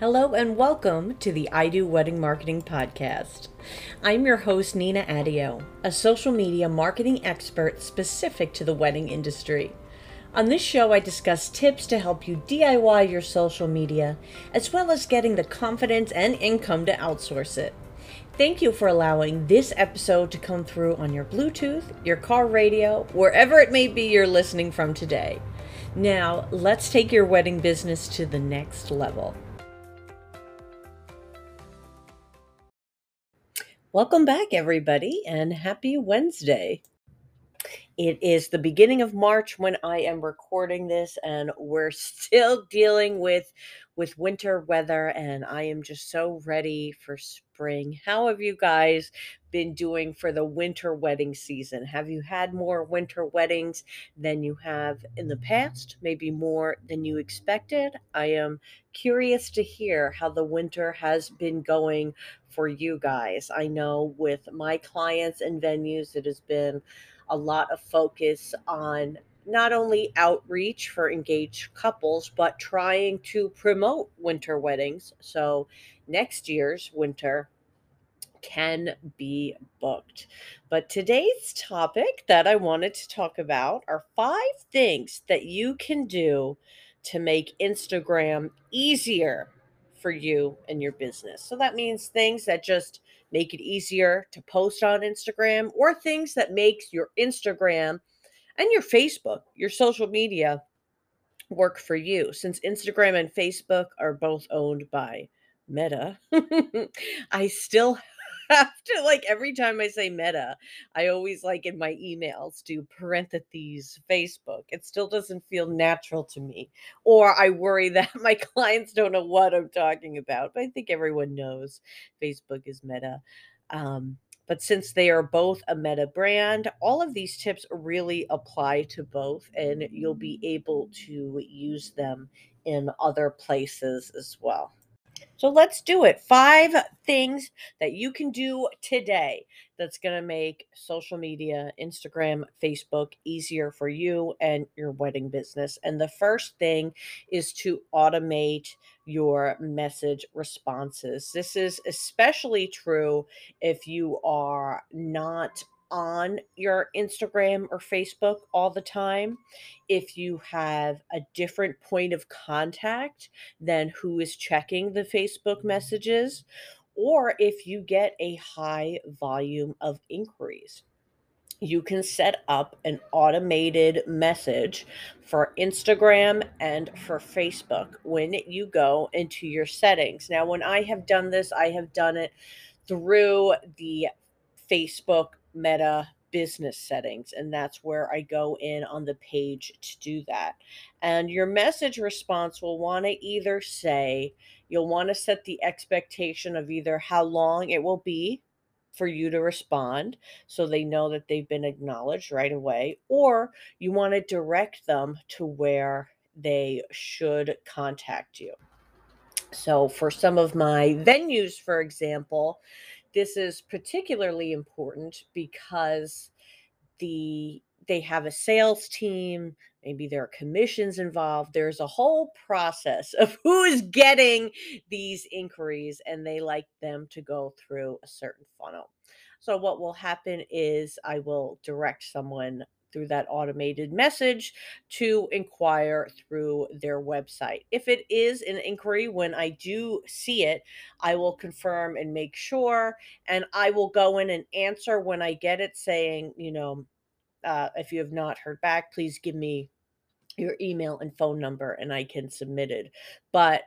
Hello and welcome to the I Do Wedding Marketing Podcast. I'm your host, Nina Adio, a social media marketing expert specific to the wedding industry. On this show, I discuss tips to help you DIY your social media, as well as getting the confidence and income to outsource it. Thank you for allowing this episode to come through on your Bluetooth, your car radio, wherever it may be you're listening from today. Now, let's take your wedding business to the next level. Welcome back, everybody, and happy Wednesday. It is the beginning of March when I am recording this, and we're still dealing with with winter weather, and I am just so ready for spring. How have you guys been doing for the winter wedding season? Have you had more winter weddings than you have in the past? Maybe more than you expected? I am curious to hear how the winter has been going for you guys. I know with my clients and venues, it has been a lot of focus on not only outreach for engaged couples, but trying to promote winter weddings. So next year's winter can be booked. But today's topic that I wanted to talk about are five things that you can do to make Instagram easier for you and your business. So that means things that just make it easier to post on Instagram or things that makes your Instagram and your Facebook, your social media work for you. Since Instagram and Facebook are both owned by Meta, I still have to like every time I say meta, I always like in my emails do parentheses Facebook. It still doesn't feel natural to me. Or I worry that my clients don't know what I'm talking about. But I think everyone knows Facebook is meta. Um, but since they are both a meta brand, all of these tips really apply to both, and you'll be able to use them in other places as well. So let's do it. Five things that you can do today that's going to make social media, Instagram, Facebook easier for you and your wedding business. And the first thing is to automate your message responses. This is especially true if you are not on your Instagram or Facebook all the time, if you have a different point of contact than who is checking the Facebook messages, or if you get a high volume of inquiries. You can set up an automated message for Instagram and for Facebook when you go into your settings. Now, when I have done this, I have done it through the Facebook meta business settings and that's where I go in on the page to do that. And your message response will want to either say you'll want to set the expectation of either how long it will be for you to respond so they know that they've been acknowledged right away or you want to direct them to where they should contact you. So for some of my venues for example, this is particularly important because the they have a sales team maybe there are commissions involved there's a whole process of who is getting these inquiries and they like them to go through a certain funnel. So what will happen is i will direct someone through that automated message to inquire through their website. If it is an inquiry, when I do see it, I will confirm and make sure, and I will go in and answer when I get it saying, you know, uh, if you have not heard back, please give me your email and phone number and I can submit it. But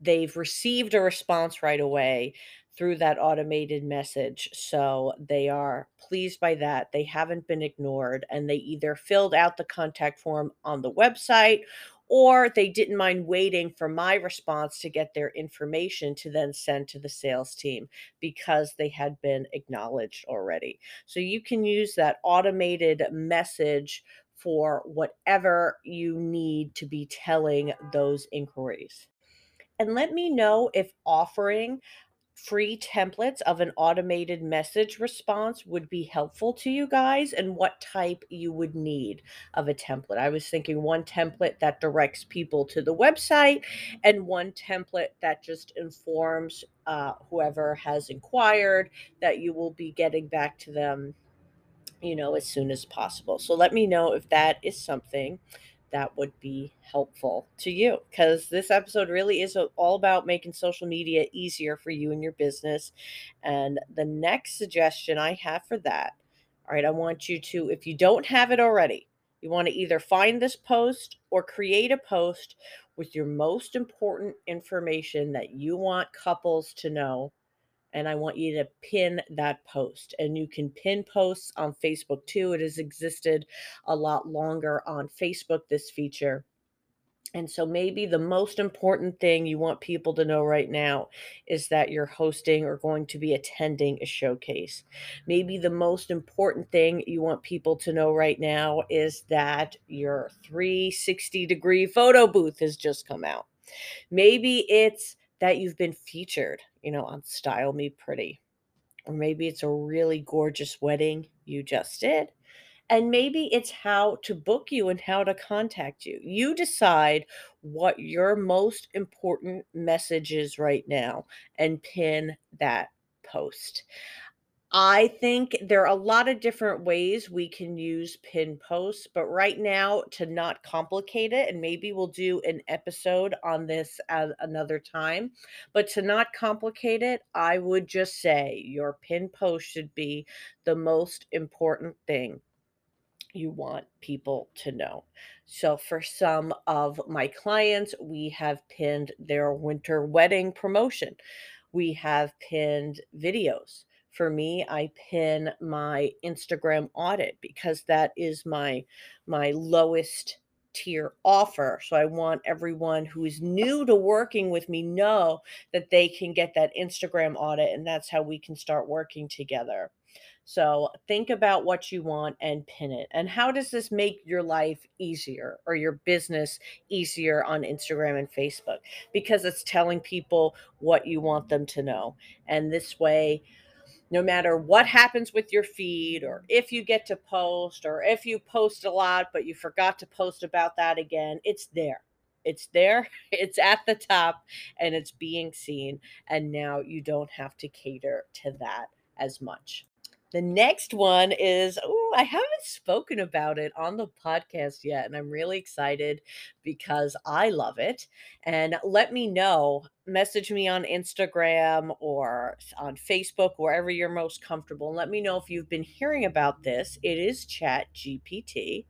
they've received a response right away through that automated message. So they are pleased by that. They haven't been ignored and they either filled out the contact form on the website or they didn't mind waiting for my response to get their information to then send to the sales team because they had been acknowledged already. So you can use that automated message for whatever you need to be telling those inquiries. And let me know if offering free templates of an automated message response would be helpful to you guys and what type you would need of a template. I was thinking one template that directs people to the website and one template that just informs uh, whoever has inquired that you will be getting back to them you know as soon as possible so let me know if that is something that would be helpful to you because this episode really is all about making social media easier for you and your business. And the next suggestion I have for that, all right, I want you to, if you don't have it already, you want to either find this post or create a post with your most important information that you want couples to know and I want you to pin that post. And you can pin posts on Facebook too. It has existed a lot longer on Facebook, this feature. And so, maybe the most important thing you want people to know right now is that you're hosting or going to be attending a showcase. Maybe the most important thing you want people to know right now is that your 360 degree photo booth has just come out. Maybe it's that you've been featured, you know, on Style Me Pretty. Or maybe it's a really gorgeous wedding you just did. And maybe it's how to book you and how to contact you. You decide what your most important message is right now and pin that post. I think there are a lot of different ways we can use pin posts, but right now, to not complicate it, and maybe we'll do an episode on this at another time, but to not complicate it, I would just say your pin post should be the most important thing you want people to know. So, for some of my clients, we have pinned their winter wedding promotion, we have pinned videos for me i pin my instagram audit because that is my my lowest tier offer so i want everyone who is new to working with me know that they can get that instagram audit and that's how we can start working together so think about what you want and pin it. And how does this make your life easier or your business easier on Instagram and Facebook? Because it's telling people what you want them to know. And this way, no matter what happens with your feed or if you get to post or if you post a lot but you forgot to post about that again it's there. It's there it's at the top and it's being seen and now you don't have to cater to that as much the next one is, oh, I haven't spoken about it on the podcast yet, and I'm really excited because I love it. And let me know, message me on Instagram or on Facebook, wherever you're most comfortable. And let me know if you've been hearing about this. It is Chat GPT,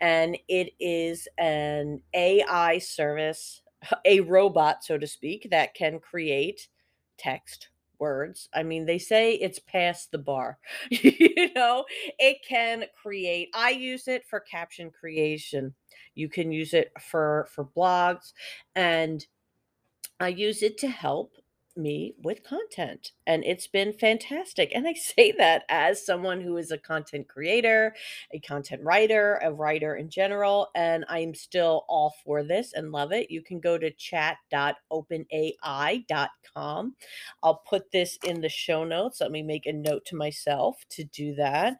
and it is an AI service, a robot, so to speak, that can create text words. I mean, they say it's passed the bar. you know, it can create I use it for caption creation. You can use it for for blogs and I use it to help me with content and it's been fantastic and i say that as someone who is a content creator a content writer a writer in general and i'm still all for this and love it you can go to chat.openai.com i'll put this in the show notes let me make a note to myself to do that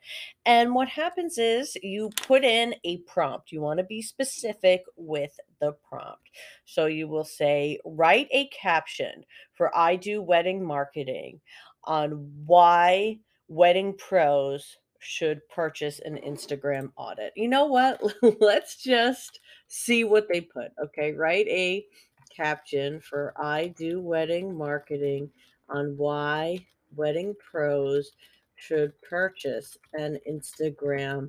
and what happens is you put in a prompt you want to be specific with the prompt so you will say write a caption for I Do Wedding Marketing on why wedding pros should purchase an Instagram audit. You know what? Let's just see what they put. Okay, write a caption for I Do Wedding Marketing on why wedding pros should purchase an Instagram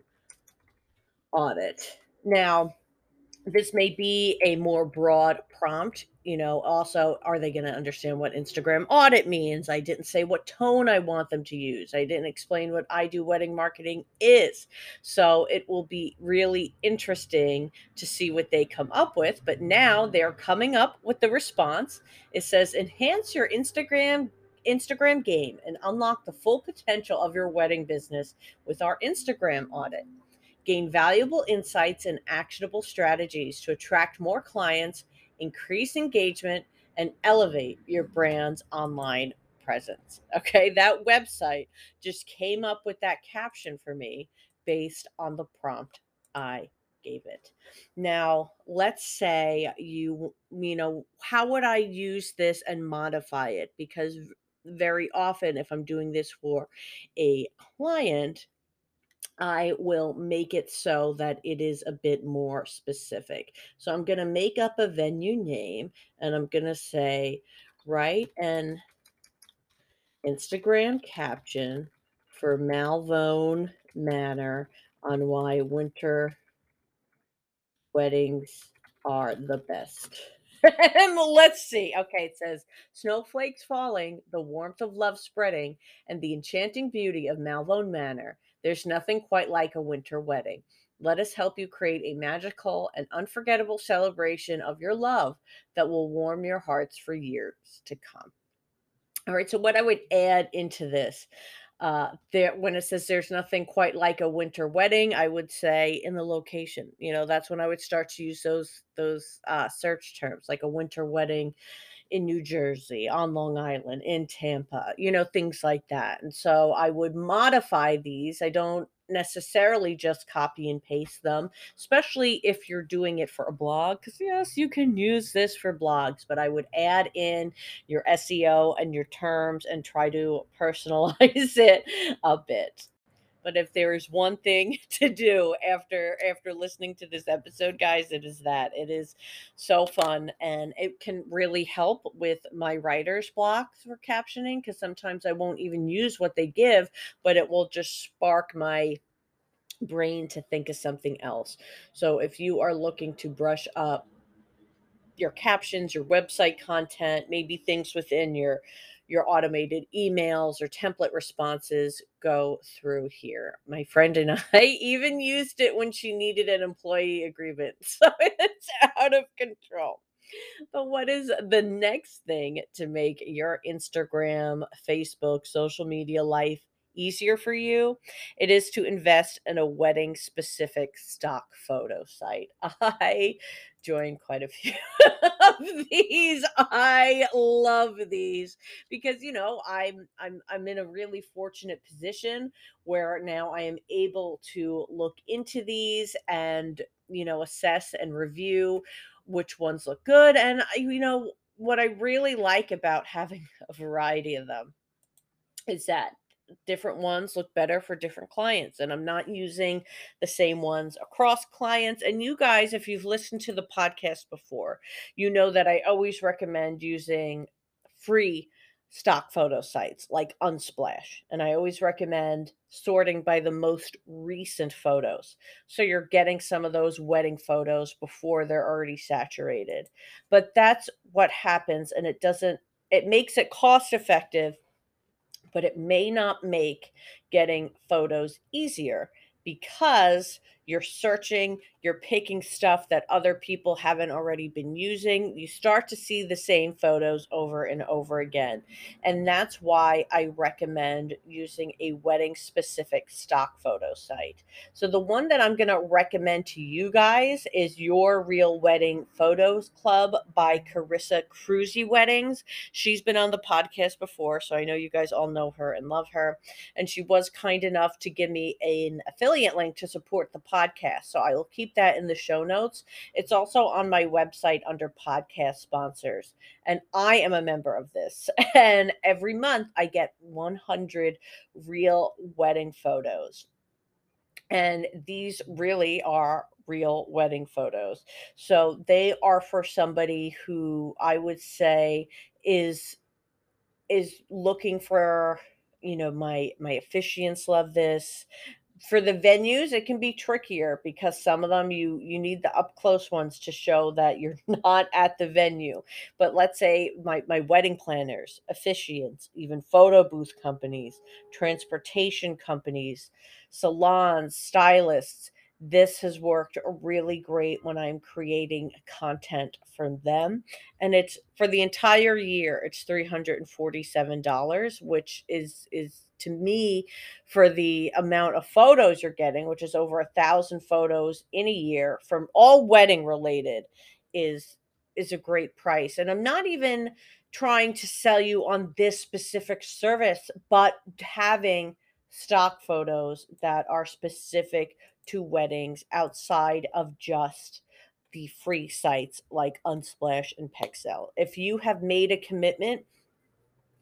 audit. Now, this may be a more broad prompt you know also are they going to understand what instagram audit means? I didn't say what tone i want them to use. I didn't explain what i do wedding marketing is. So it will be really interesting to see what they come up with but now they're coming up with the response. It says enhance your instagram instagram game and unlock the full potential of your wedding business with our instagram audit gain valuable insights and actionable strategies to attract more clients, increase engagement, and elevate your brand's online presence. Okay, that website just came up with that caption for me based on the prompt I gave it. Now, let's say you, you know, how would I use this and modify it? Because very often, if I'm doing this for a client, I will make it so that it is a bit more specific. So I'm going to make up a venue name and I'm going to say, write an Instagram caption for Malvone Manor on why winter weddings are the best. Let's see. Okay, it says snowflakes falling, the warmth of love spreading, and the enchanting beauty of Malvone Manor. There's nothing quite like a winter wedding. Let us help you create a magical and unforgettable celebration of your love that will warm your hearts for years to come. All right, so what I would add into this, uh, there when it says there's nothing quite like a winter wedding, I would say in the location. You know, that's when I would start to use those those uh, search terms, like a winter wedding in New Jersey, on Long Island, in Tampa, you know, things like that. And so I would modify these. I don't necessarily just copy and paste them, especially if you're doing it for a blog. Because, yes, you can use this for blogs, but I would add in your SEO and your terms and try to personalize it a bit. But if there is one thing to do after after listening to this episode, guys, it is that. It is so fun and it can really help with my writer's blocks for captioning because sometimes I won't even use what they give, but it will just spark my brain to think of something else. So if you are looking to brush up your captions, your website content, maybe things within your your automated emails or template responses go through here. My friend and I even used it when she needed an employee agreement. So it's out of control. But what is the next thing to make your Instagram, Facebook, social media life easier for you, it is to invest in a wedding specific stock photo site. I joined quite a few of these. I love these because you know, I'm I'm I'm in a really fortunate position where now I am able to look into these and, you know, assess and review which ones look good and you know what I really like about having a variety of them is that different ones look better for different clients and i'm not using the same ones across clients and you guys if you've listened to the podcast before you know that i always recommend using free stock photo sites like unsplash and i always recommend sorting by the most recent photos. So you're getting some of those wedding photos before they're already saturated. But that's what happens and it doesn't it makes it cost effective but it may not make getting photos easier because you're searching, you're picking stuff that other people haven't already been using. You start to see the same photos over and over again. And that's why I recommend using a wedding specific stock photo site. So, the one that I'm going to recommend to you guys is Your Real Wedding Photos Club by Carissa Cruzy Weddings. She's been on the podcast before, so I know you guys all know her and love her. And she was kind enough to give me an affiliate link to support the podcast. So I will keep that in the show notes. It's also on my website under podcast sponsors. And I am a member of this. And every month I get 100 real wedding photos. And these really are real wedding photos. So they are for somebody who I would say is is looking for you know my my officiants love this for the venues it can be trickier because some of them you you need the up close ones to show that you're not at the venue. But let's say my my wedding planners officiants even photo booth companies transportation companies salons stylists this has worked really great when I'm creating content for them. And it's for the entire year, it's $347, which is is to me for the amount of photos you're getting, which is over a thousand photos in a year from all wedding related, is is a great price. And I'm not even trying to sell you on this specific service, but having stock photos that are specific to weddings outside of just the free sites like Unsplash and Pexels. If you have made a commitment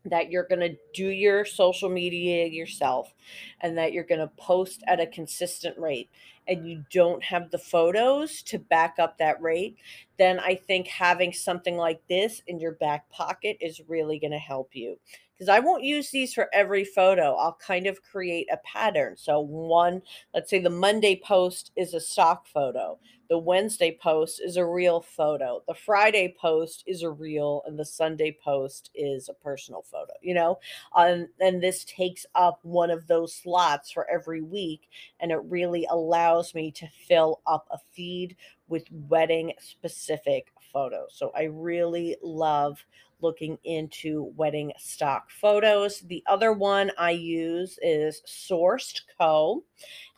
that you're going to do your social media yourself and that you're going to post at a consistent rate and you don't have the photos to back up that rate, then I think having something like this in your back pocket is really going to help you. Because I won't use these for every photo. I'll kind of create a pattern. So, one, let's say the Monday post is a stock photo. The Wednesday post is a real photo. The Friday post is a real, and the Sunday post is a personal photo, you know? Um, and this takes up one of those slots for every week, and it really allows me to fill up a feed with wedding specific photos. So I really love looking into wedding stock photos. The other one I use is Sourced Co.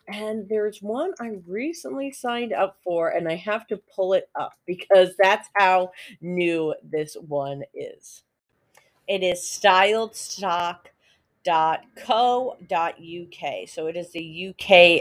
And there's one I recently signed up for, and I have to pull it up because that's how new this one is. It is Styled Stock uk. So it is a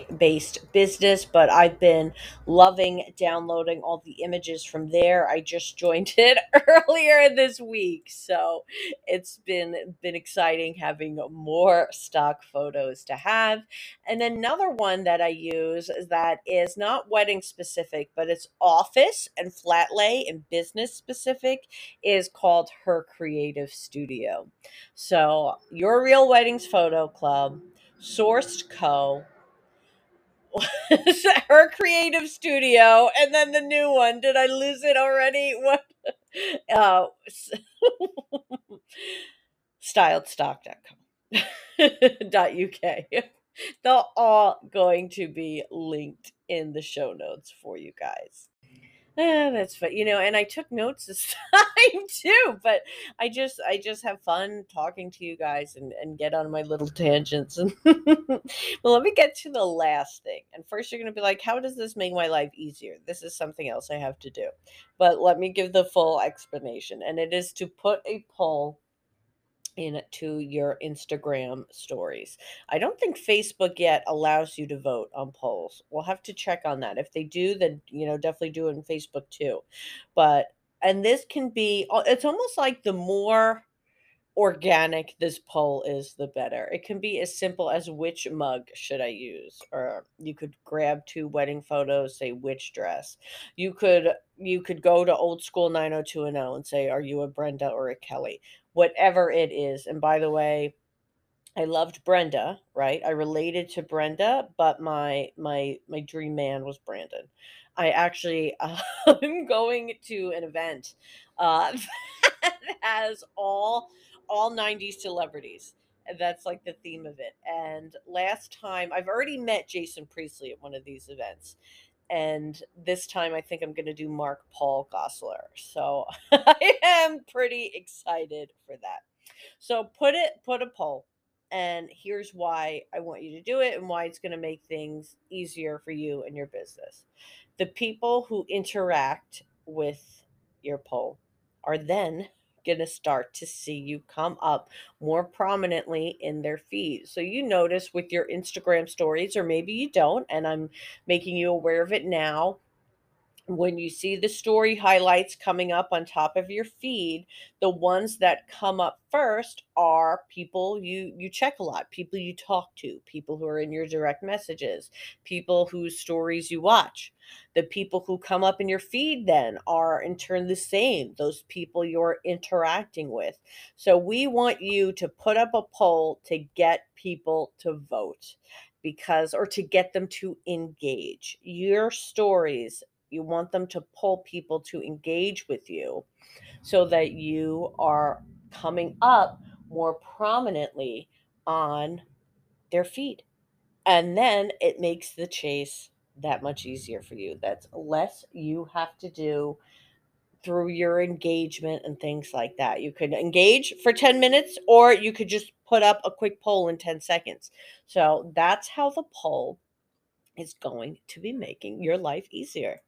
UK based business, but I've been loving downloading all the images from there. I just joined it earlier this week, so it's been been exciting having more stock photos to have. And another one that I use that is not wedding specific, but it's office and flat lay and business specific is called Her Creative Studio. So your real Weddings Photo Club, Sourced Co., her creative studio, and then the new one. Did I lose it already? What? Uh. .uk. They're all going to be linked in the show notes for you guys. Eh, that's fun, you know, and I took notes this time too, but I just I just have fun talking to you guys and, and get on my little tangents. And well, let me get to the last thing. And first you're gonna be like, how does this make my life easier? This is something else I have to do. But let me give the full explanation. And it is to put a poll into your Instagram stories. I don't think Facebook yet allows you to vote on polls. We'll have to check on that. If they do, then you know, definitely do it in Facebook too. But and this can be it's almost like the more organic this poll is, the better. It can be as simple as which mug should I use? Or you could grab two wedding photos, say which dress. You could you could go to old school 90210 and and say, Are you a Brenda or a Kelly? Whatever it is. And by the way, I loved Brenda, right? I related to Brenda, but my my my dream man was Brandon. I actually uh, I'm going to an event uh, that has all all 90s celebrities. And that's like the theme of it. And last time, I've already met Jason Priestley at one of these events. And this time, I think I'm going to do Mark Paul Gosselaar. So I am pretty excited for that. So put it, put a poll. And here's why I want you to do it and why it's going to make things easier for you and your business. The people who interact with your poll are then going to start to see you come up more prominently in their feed. So you notice with your Instagram stories, or maybe you don't, and I'm making you aware of it now when you see the story highlights coming up on top of your feed the ones that come up first are people you you check a lot people you talk to people who are in your direct messages people whose stories you watch. The people who come up in your feed then are in turn the same those people you're interacting with. So we want you to put up a poll to get people to vote because or to get them to engage. Your stories you want them to pull people to engage with you so that you are coming up more prominently on their feed. And then it makes the chase that much easier for you. That's less you have to do through your engagement and things like that. You could engage for 10 minutes or you could just put up a quick poll in 10 seconds. So that's how the poll is going to be making your life easier.